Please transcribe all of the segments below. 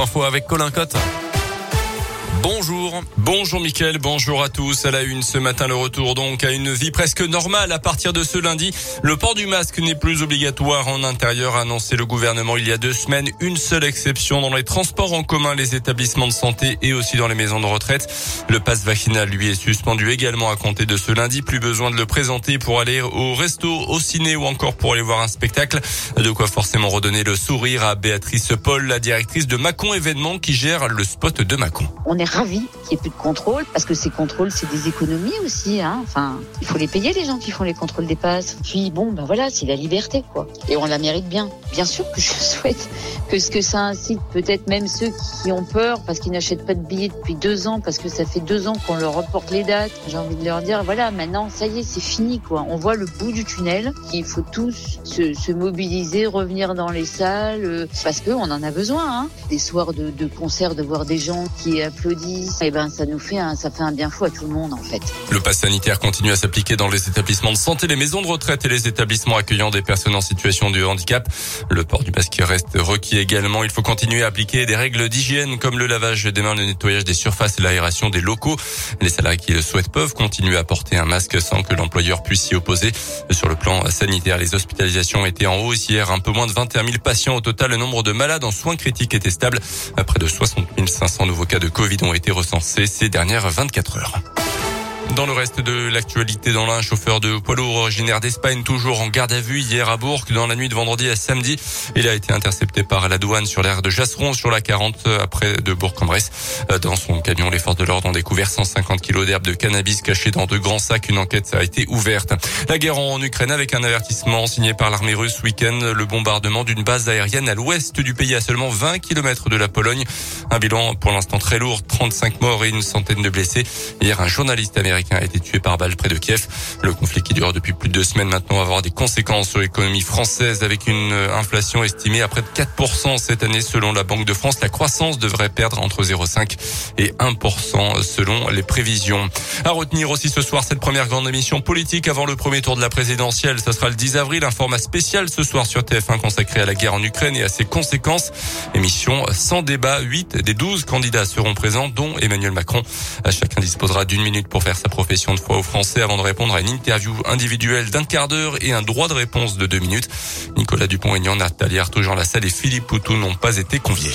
Info avec Colin Cotte. Bonjour. Bonjour Mickaël, bonjour à tous. À la une ce matin, le retour donc à une vie presque normale à partir de ce lundi. Le port du masque n'est plus obligatoire en intérieur, a annoncé le gouvernement il y a deux semaines. Une seule exception dans les transports en commun, les établissements de santé et aussi dans les maisons de retraite. Le passe vaccinal, lui, est suspendu également à compter de ce lundi. Plus besoin de le présenter pour aller au resto, au ciné ou encore pour aller voir un spectacle. De quoi forcément redonner le sourire à Béatrice Paul, la directrice de Macon Événements qui gère le spot de Macon ravi qu'il n'y ait plus de contrôle, parce que ces contrôles, c'est des économies aussi. Hein. Enfin, il faut les payer, les gens qui font les contrôles des passes. Puis bon, ben voilà, c'est la liberté, quoi. Et on la mérite bien. Bien sûr que je souhaite que ce que ça incite peut-être même ceux qui ont peur parce qu'ils n'achètent pas de billets depuis deux ans, parce que ça fait deux ans qu'on leur reporte les dates. J'ai envie de leur dire, voilà, maintenant, ça y est, c'est fini, quoi. On voit le bout du tunnel. Il faut tous se, se mobiliser, revenir dans les salles, euh, parce qu'on en a besoin. Hein. Des soirs de, de concert, de voir des gens qui applaudissent eh ben ça nous fait un, bien fou à tout le monde en fait. Le pass sanitaire continue à s'appliquer dans les établissements de santé, les maisons de retraite et les établissements accueillant des personnes en situation de handicap. Le port du masque reste requis également. Il faut continuer à appliquer des règles d'hygiène comme le lavage des mains, le nettoyage des surfaces et l'aération des locaux. Les salariés qui le souhaitent peuvent continuer à porter un masque sans que l'employeur puisse s'y opposer. Sur le plan sanitaire, les hospitalisations étaient en hausse hier. Un peu moins de 21 000 patients au total. Le nombre de malades en soins critiques était stable. Près de 60 500 nouveaux cas de Covid été recensés ces dernières 24 heures. Dans le reste de l'actualité, dans l'un, chauffeur de poids lourd originaire d'Espagne, toujours en garde à vue hier à Bourg, dans la nuit de vendredi à samedi. Il a été intercepté par la douane sur l'aire de Jasseron, sur la 40, après de Bourg-en-Bresse. Dans son camion, les forces de l'ordre ont découvert 150 kilos d'herbe de cannabis cachés dans deux grands sacs. Une enquête a été ouverte. La guerre en Ukraine avec un avertissement signé par l'armée russe week-end. Le bombardement d'une base aérienne à l'ouest du pays à seulement 20 km de la Pologne. Un bilan pour l'instant très lourd, 35 morts et une centaine de blessés. Hier, un journaliste américain a été tué par balle près de Kiev. Le conflit qui dure depuis plus de deux semaines maintenant va avoir des conséquences sur l'économie française avec une inflation estimée à près de 4% cette année selon la Banque de France. La croissance devrait perdre entre 0,5 et 1% selon les prévisions. À retenir aussi ce soir cette première grande émission politique avant le premier tour de la présidentielle. Ça sera le 10 avril, un format spécial ce soir sur TF1 consacré à la guerre en Ukraine et à ses conséquences. Émission sans débat. 8 des 12 candidats seront présents, dont Emmanuel Macron. Chacun disposera d'une minute pour faire sa profession de foi aux Français avant de répondre à une interview individuelle d'un quart d'heure et un droit de réponse de deux minutes. Nicolas Dupont-Aignan, Nathalie Arthaud, Jean Lassalle et Philippe Poutou n'ont pas été conviés.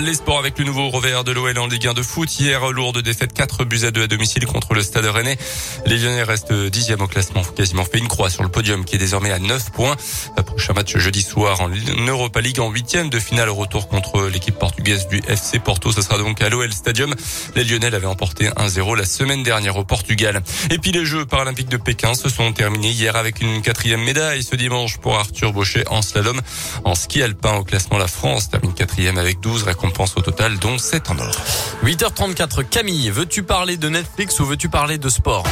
Les sports avec le nouveau revers de l'OL en Ligue 1 de foot. Hier, lourde défaite 4 buts à 2 à domicile contre le Stade Rennais. Les Lyonnais restent dixième au classement, quasiment fait une croix sur le podium qui est désormais à 9 points. Prochain match jeudi soir en Europa League en huitième de finale retour contre l'équipe portugaise du FC Porto. Ce sera donc à l'OL Stadium. Les Lyonnais l'avaient emporté 1-0 la semaine dernière au Portugal. Et puis les Jeux paralympiques de Pékin se sont terminés hier avec une quatrième médaille ce dimanche pour Arthur Baucher en slalom. En ski alpin au classement, la France termine quatrième avec 12 pense au total, dont 7 en or. 8h34, Camille, veux-tu parler de Netflix ou veux-tu parler de sport?